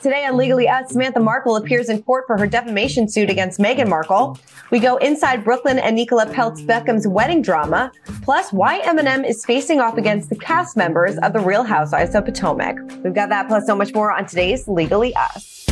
Today on Legally Us, Samantha Markle appears in court for her defamation suit against Meghan Markle. We go inside Brooklyn and Nicola Peltz Beckham's wedding drama, plus why Eminem is facing off against the cast members of The Real Housewives of Potomac. We've got that plus so much more on today's Legally Us.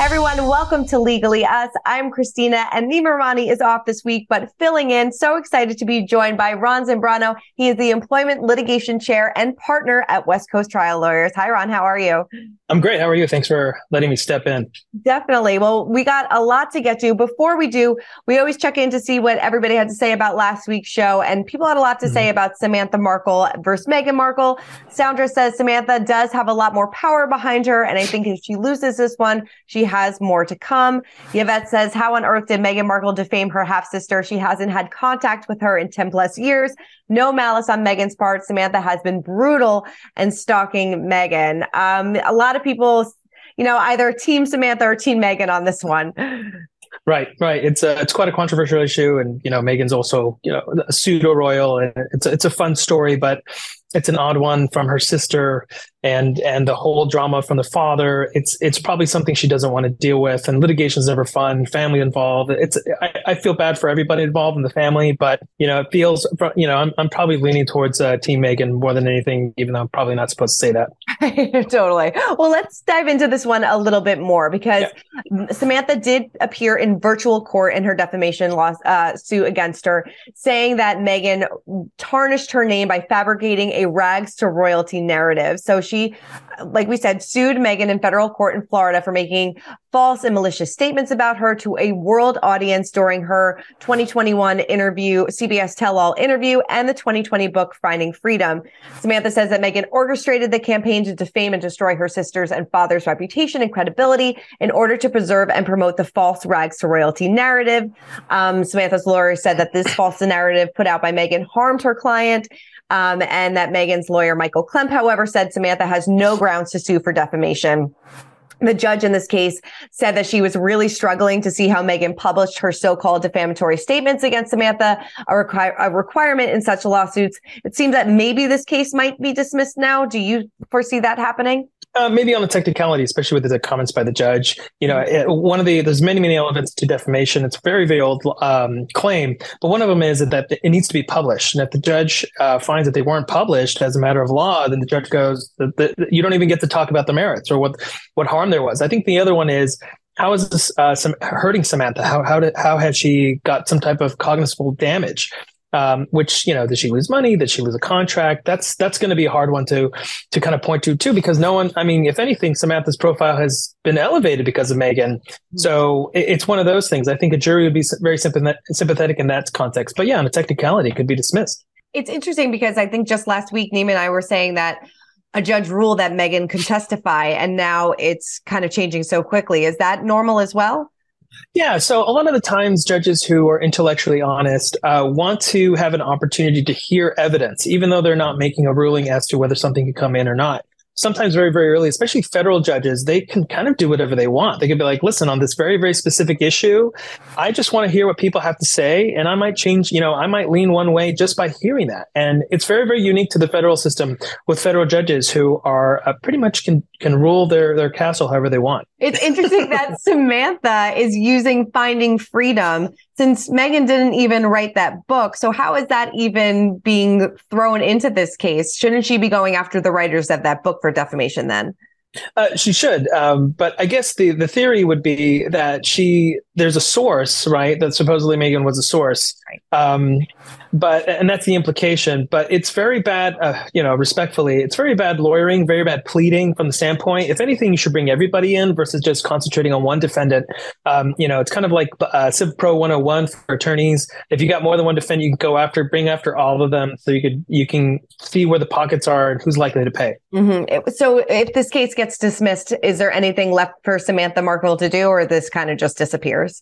Everyone, welcome to Legally Us. I'm Christina and Nima Rahmani is off this week, but filling in. So excited to be joined by Ron Zambrano. He is the Employment Litigation Chair and Partner at West Coast Trial Lawyers. Hi, Ron. How are you? I'm great. How are you? Thanks for letting me step in. Definitely. Well, we got a lot to get to. Before we do, we always check in to see what everybody had to say about last week's show. And people had a lot to mm-hmm. say about Samantha Markle versus Meghan Markle. Sandra says Samantha does have a lot more power behind her. And I think if she loses this one, she has more to come. Yvette says, How on earth did Meghan Markle defame her half sister? She hasn't had contact with her in 10 plus years. No malice on Meghan's part. Samantha has been brutal and stalking Meghan. Um, a lot of people, you know, either team Samantha or team Meghan on this one. Right, right. It's a it's quite a controversial issue, and you know Meghan's also you know a pseudo royal, and it's a, it's a fun story, but it's an odd one from her sister and and the whole drama from the father. It's it's probably something she doesn't want to deal with and litigation is never fun family involved. It's I, I, feel bad for everybody involved in the family but you know it feels you know i'm, I'm probably leaning towards uh, team Meghan more than anything even though i'm probably not supposed to say that. Totally. Well let's dive into this one a little bit more because yeah. samantha did appear in virtual court in her defamation law uh, suit against her saying that Meghan tarnished her name by fabricating a rags to royalty narrative so she like we said, sued Meghan in federal court in Florida for making false and malicious statements about her to a world audience during her 2021 interview, CBS Tell All interview, and the 2020 book Finding Freedom. Samantha says that Meghan orchestrated the campaign to defame and destroy her sister's and father's reputation and credibility in order to preserve and promote the false rags to royalty narrative. Um, Samantha's lawyer said that this false narrative put out by Meghan harmed her client um, and that Meghan's lawyer, Michael Kump, however, said Samantha has no grounds to sue for defamation. The judge in this case said that she was really struggling to see how Meghan published her so-called defamatory statements against Samantha, a, a requirement in such lawsuits. It seems that maybe this case might be dismissed now. Do you foresee that happening? Uh, maybe on the technicality, especially with the comments by the judge. You know, it, one of the there's many many elements to defamation. It's a very very old um, claim, but one of them is that it needs to be published. And if the judge uh, finds that they weren't published as a matter of law, then the judge goes, that, that you don't even get to talk about the merits or what what harm there was. I think the other one is how is this uh, some, hurting Samantha? How how did how has she got some type of cognizable damage? um, which you know did she lose money did she lose a contract that's that's going to be a hard one to to kind of point to too because no one i mean if anything samantha's profile has been elevated because of Meghan. mm-hmm. so it, it's one of those things i think a jury would be very sympathetic in that context but yeah on a technicality it could be dismissed it's interesting because i think just last week nima and i were saying that a judge ruled that Meghan could testify and now it's kind of changing so quickly. Is that normal as well? Yeah, so a lot of the times, judges who are intellectually honest uh, want to have an opportunity to hear evidence, even though they're not making a ruling as to whether something can come in or not sometimes very, very early, especially federal judges, they can kind of do whatever they want. They can be like, listen, on this very, very specific issue, I just want to hear what people have to say. And I might change, you know, I might lean one way just by hearing that. And it's very, very unique to the federal system with federal judges who are uh, pretty much can, can rule their, their castle however they want. It's interesting that Samantha is using finding freedom since Meghan didn't even write that book, so how is that even being thrown into this case? Shouldn't she be going after the writers of that book for defamation then? Uh, she should, um, but I guess the the theory would be that she there's a source, right? That supposedly Meghan was a source, right. um, but and that's the implication. But it's very bad, uh, you know, respectfully, it's very bad lawyering, very bad pleading from the standpoint. If anything, you should bring everybody in versus just concentrating on one defendant. Um, you know, it's kind of like uh, Civ Pro 101 for attorneys. If you got more than one defendant, you can go after, bring after all of them, so you could you can see where the pockets are and who's likely to pay. Mm-hmm. So if this case gets dismissed, is there anything left for Samantha Markle to do, or this kind of just disappears?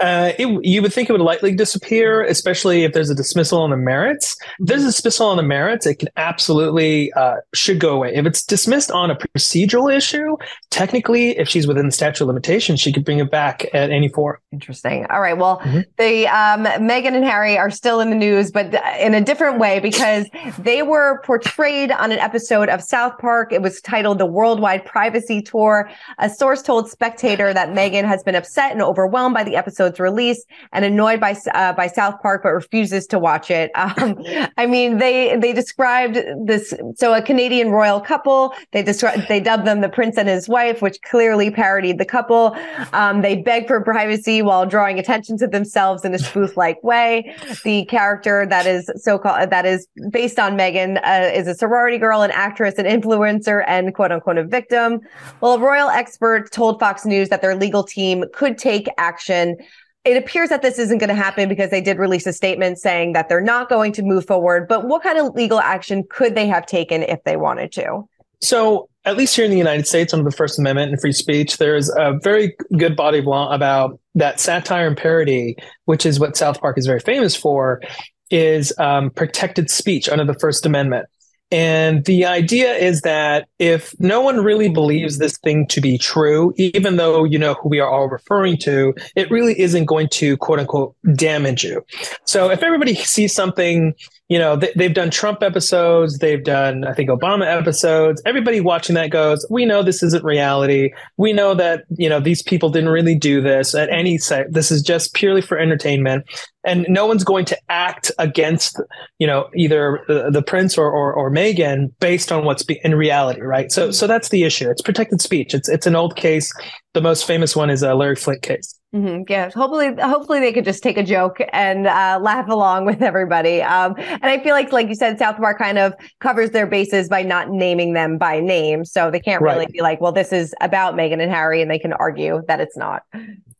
Uh, it, you would think it would likely disappear, especially if there's a dismissal on the merits. If there's a dismissal on the merits, it can absolutely uh, should go away. If it's dismissed on a procedural issue, technically, if she's within the statute of limitations, she could bring it back at any forum. Interesting. All right. Well, mm-hmm. the um, Meghan and Harry are still in the news, but in a different way because they were portrayed on an episode of South Park. It was titled "The Worldwide Privacy Tour." A source told Spectator that Meghan has been upset and overwhelmed by the episode's release and annoyed by uh, by South Park, but refuses to watch it. Um, I mean, they they described this so a Canadian royal couple. They described they dubbed them the prince and his wife, which clearly parodied the couple. Um, they beg for privacy while drawing attention to themselves in a spoof like way. The character that is so called that is based on Meghan uh, is a sorority girl, an actress, an influencer, and quote unquote a victim. Well, a royal expert told Fox News that their legal team could take action it appears that this isn't going to happen because they did release a statement saying that they're not going to move forward. But what kind of legal action could they have taken if they wanted to? So, at least here in the United States, under the First Amendment and free speech, there's a very good body of law about that satire and parody, which is what South Park is very famous for, is um, protected speech under the First Amendment. And the idea is that if no one really believes this thing to be true, even though you know who we are all referring to, it really isn't going to quote unquote damage you. So if everybody sees something, you know, they, have done Trump episodes, they've done, I think, Obama episodes. Everybody watching that goes, we know this isn't reality. We know that, you know, these people didn't really do this at any site. This is just purely for entertainment and no one's going to act against you know either the, the prince or, or, or Meghan based on what's be- in reality, right? So so that's the issue. It's protected speech. It's it's an old case. The most famous one is a Larry Flynt case. Mm-hmm. Yeah, hopefully, hopefully they could just take a joke and uh, laugh along with everybody. Um, and I feel like, like you said, South Park kind of covers their bases by not naming them by name, so they can't really be like, "Well, this is about Meghan and Harry," and they can argue that it's not.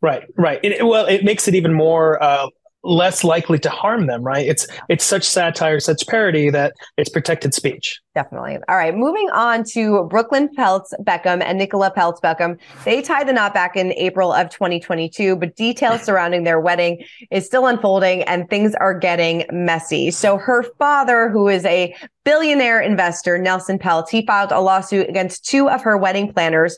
Right, right. It, well, it makes it even more uh, less likely to harm them, right? It's it's such satire, such parody that it's protected speech. Definitely. All right, moving on to Brooklyn Peltz Beckham and Nicola Peltz Beckham. They tied the knot back in April of 2022, but details surrounding their wedding is still unfolding and things are getting messy. So her father, who is a billionaire investor, Nelson Peltz, he filed a lawsuit against two of her wedding planners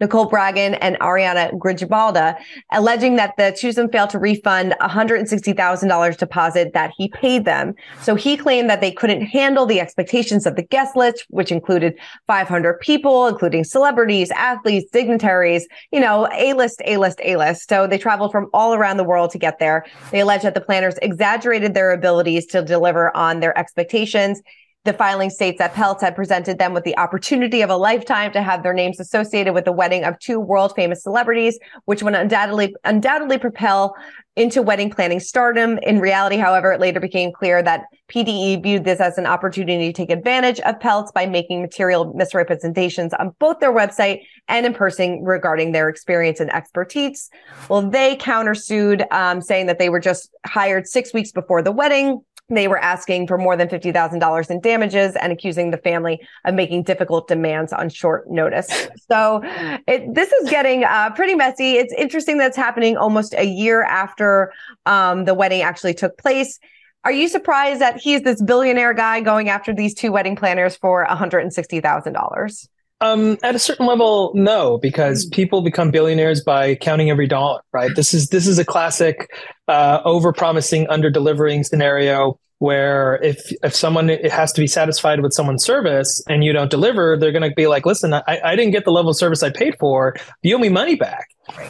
Nicole Braghin, and Ariana Grijalba, alleging that the Choosem failed to refund $160,000 deposit that he paid them. So he claimed that they couldn't handle the expectations of the guest list, which included 500 people, including celebrities, athletes, dignitaries, you know, A-list, A-list, A-list. So they traveled from all around the world to get there. They allege that the planners exaggerated their abilities to deliver on their expectations the filing states that Peltz had presented them with the opportunity of a lifetime to have their names associated with the wedding of two world famous celebrities, which would undoubtedly undoubtedly propel into wedding planning stardom. In reality, however, it later became clear that PDE viewed this as an opportunity to take advantage of Peltz by making material misrepresentations on both their website and in person regarding their experience and expertise. Well, they countersued, um, saying that they were just hired six weeks before the wedding they were asking for more than $50,000 in damages and accusing the family of making difficult demands on short notice. So it, this is getting uh, pretty messy. It's interesting that's happening almost a year after um, the wedding actually took place. Are you surprised that he's this billionaire guy going after these two wedding planners for $160,000? Um, at a certain level, no, because hmm. people become billionaires by counting every dollar, right? This is this is a classic uh, over promising, under delivering scenario where if if someone it has to be satisfied with someone's service and you don't deliver, they're going to be like, "Listen, I, I didn't get the level of service I paid for. You owe me money back."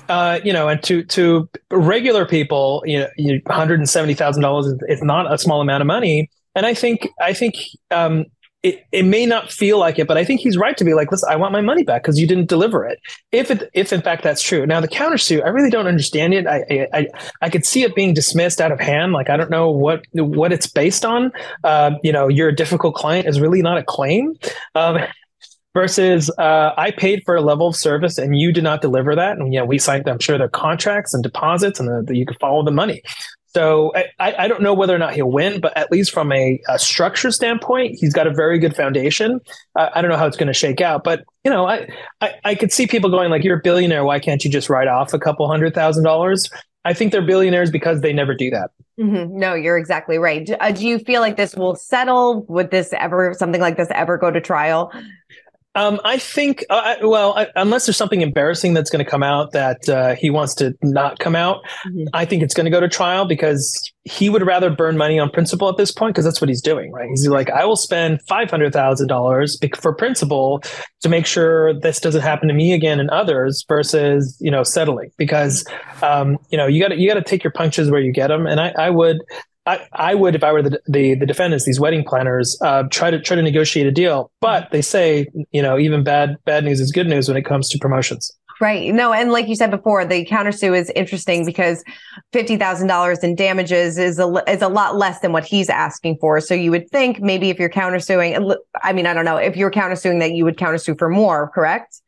Uh, you know, and to to regular people, you know, one hundred and seventy thousand dollars is not a small amount of money. And I think I think um, it, it may not feel like it, but I think he's right to be like, listen, I want my money back because you didn't deliver it. If it, if in fact that's true. Now the countersuit, I really don't understand it. I, I, I could see it being dismissed out of hand. Like I don't know what what it's based on. Uh, you know, you're a difficult client is really not a claim. Um, versus uh, I paid for a level of service and you did not deliver that. And you know, we signed, I'm sure, their contracts and deposits, and the, the, you could follow the money. So I, I don't know whether or not he'll win, but at least from a, a structure standpoint, he's got a very good foundation. I don't know how it's going to shake out, but you know, I, I, I could see people going like, "You're a billionaire. Why can't you just write off a couple hundred thousand dollars?" I think they're billionaires because they never do that. Mm-hmm. No, you're exactly right. Uh, do you feel like this will settle? Would this ever something like this ever go to trial? Um, I think, uh, well, I, unless there's something embarrassing that's going to come out that uh, he wants to not come out, mm-hmm. I think it's going to go to trial because he would rather burn money on principle at this point because that's what he's doing, right? He's like, I will spend five hundred thousand dollars for principle to make sure this doesn't happen to me again and others, versus you know settling because um, you know you got to you got to take your punches where you get them, and I, I would I, I would, if I were the, the, the defendants, these wedding planners, uh, try to try to negotiate a deal. But they say, you know, even bad bad news is good news when it comes to promotions. Right. No, and like you said before, the countersue is interesting because fifty thousand dollars in damages is a is a lot less than what he's asking for. So you would think maybe if you're countersuing, I mean, I don't know, if you're countersuing that you would countersue for more, correct?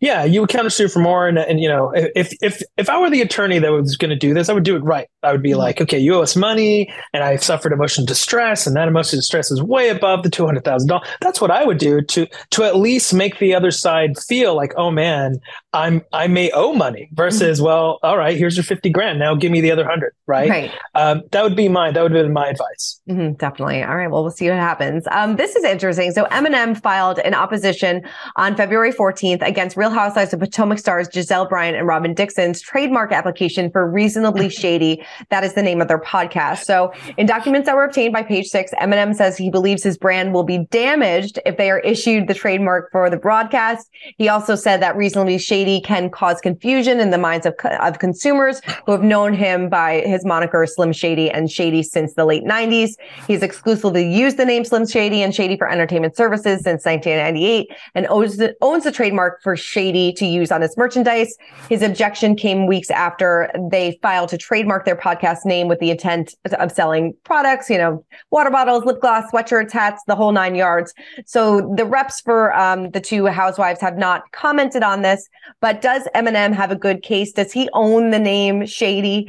Yeah, you would countersue for more, and, and you know, if if if I were the attorney that was going to do this, I would do it right. I would be mm-hmm. like, okay, you owe us money, and I've suffered emotional distress, and that emotional distress is way above the two hundred thousand dollars. That's what I would do to to at least make the other side feel like, oh man, I'm I may owe money. Versus, mm-hmm. well, all right, here's your fifty grand. Now give me the other hundred. Right. Right. Um, that would be my that would have been my advice. Mm-hmm, definitely. All right. Well, we'll see what happens. Um, this is interesting. So Eminem filed an opposition on February fourteenth against against Real Housewives of Potomac stars Gizelle Bryant and Robyn Dixon's trademark application for Reasonably Shady. That is the name of their podcast. So in documents that were obtained by page six, Eminem says he believes his brand will be damaged if they are issued the trademark for the broadcast. He also said that Reasonably Shady can cause confusion in the minds of, of consumers who have known him by his moniker Slim Shady and Shady since the late 90s. He's exclusively used the name Slim Shady and Shady for entertainment services since 1998 and owns the, owns the trademark for Shady to use on its merchandise. His objection came weeks after they filed to trademark their podcast name with the intent of selling products, you know, water bottles, lip gloss, sweatshirts, hats, the whole nine yards. So the reps for um, the two housewives have not commented on this, but does Eminem have a good case? Does he own the name Shady?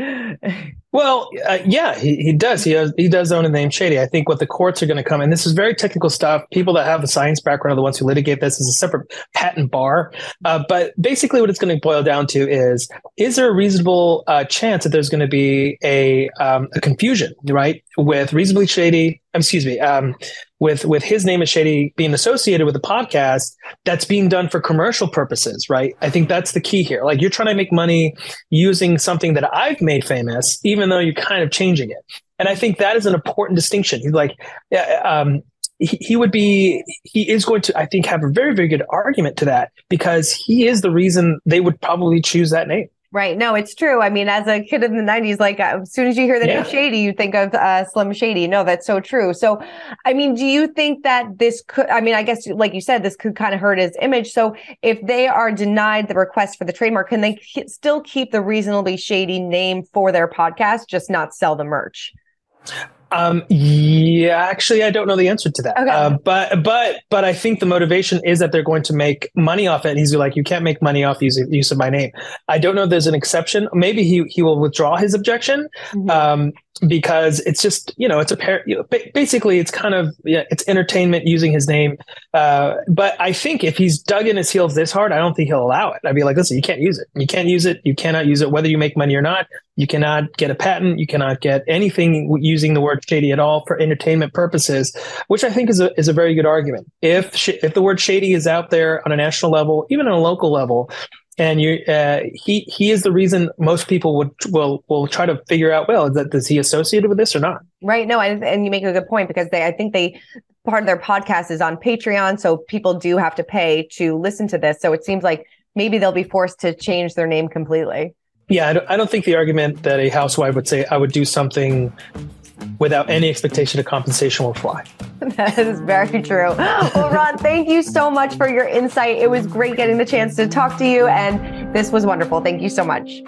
Well, uh, yeah, he, he does. He has, he does own a name Shady. I think what the courts are going to come, and this is very technical stuff. People that have a science background are the ones who litigate this as a separate patent bar. Uh, but basically, what it's going to boil down to is: is there a reasonable uh, chance that there's going to be a, um, a confusion, right, with reasonably shady excuse me, um, with with his name is Shady being associated with a podcast, that's being done for commercial purposes, right? I think that's the key here. Like you're trying to make money using something that I've made famous, even though you're kind of changing it. And I think that is an important distinction. He's like, um, he, he would be, he is going to, I think, have a very, very good argument to that because he is the reason they would probably choose that name. Right. No, it's true. I mean, as a kid in the 90s, like uh, as soon as you hear the yeah. name Shady, you think of uh, Slim Shady. No, that's so true. So, I mean, do you think that this could, I mean, I guess, like you said, this could kind of hurt his image. So, if they are denied the request for the trademark, can they still keep the reasonably shady name for their podcast, just not sell the merch? Um, yeah, actually, I don't know the answer to that. Okay. Uh, but but but I think the motivation is that they're going to make money off it. And he's like, you can't make money off use use of my name. I don't know. if There's an exception. Maybe he he will withdraw his objection. Mm-hmm. Um, because it's just you know it's a pair you know, basically it's kind of yeah, it's entertainment using his name uh, but i think if he's dug in his heels this hard i don't think he'll allow it i'd be like listen you can't use it you can't use it you cannot use it whether you make money or not you cannot get a patent you cannot get anything using the word shady at all for entertainment purposes which i think is a, is a very good argument. If sh- if the word shady is out there on a national level even on a local level and you uh, he he is the reason most people would will will try to figure out well is that is he associated with this or not? Right. No and, and you make a good point because they i think they part of their podcast is on patreon so people do have to pay to listen to this. So it seems like maybe they'll be forced to change their name completely. Yeah I don't, I don't think the argument that a housewife would say i would do something without any expectation of compensation will fly. That is very true. Well, Ron, thank you so much for your insight. It was great getting the chance to talk to you, and this was wonderful. Thank you so much.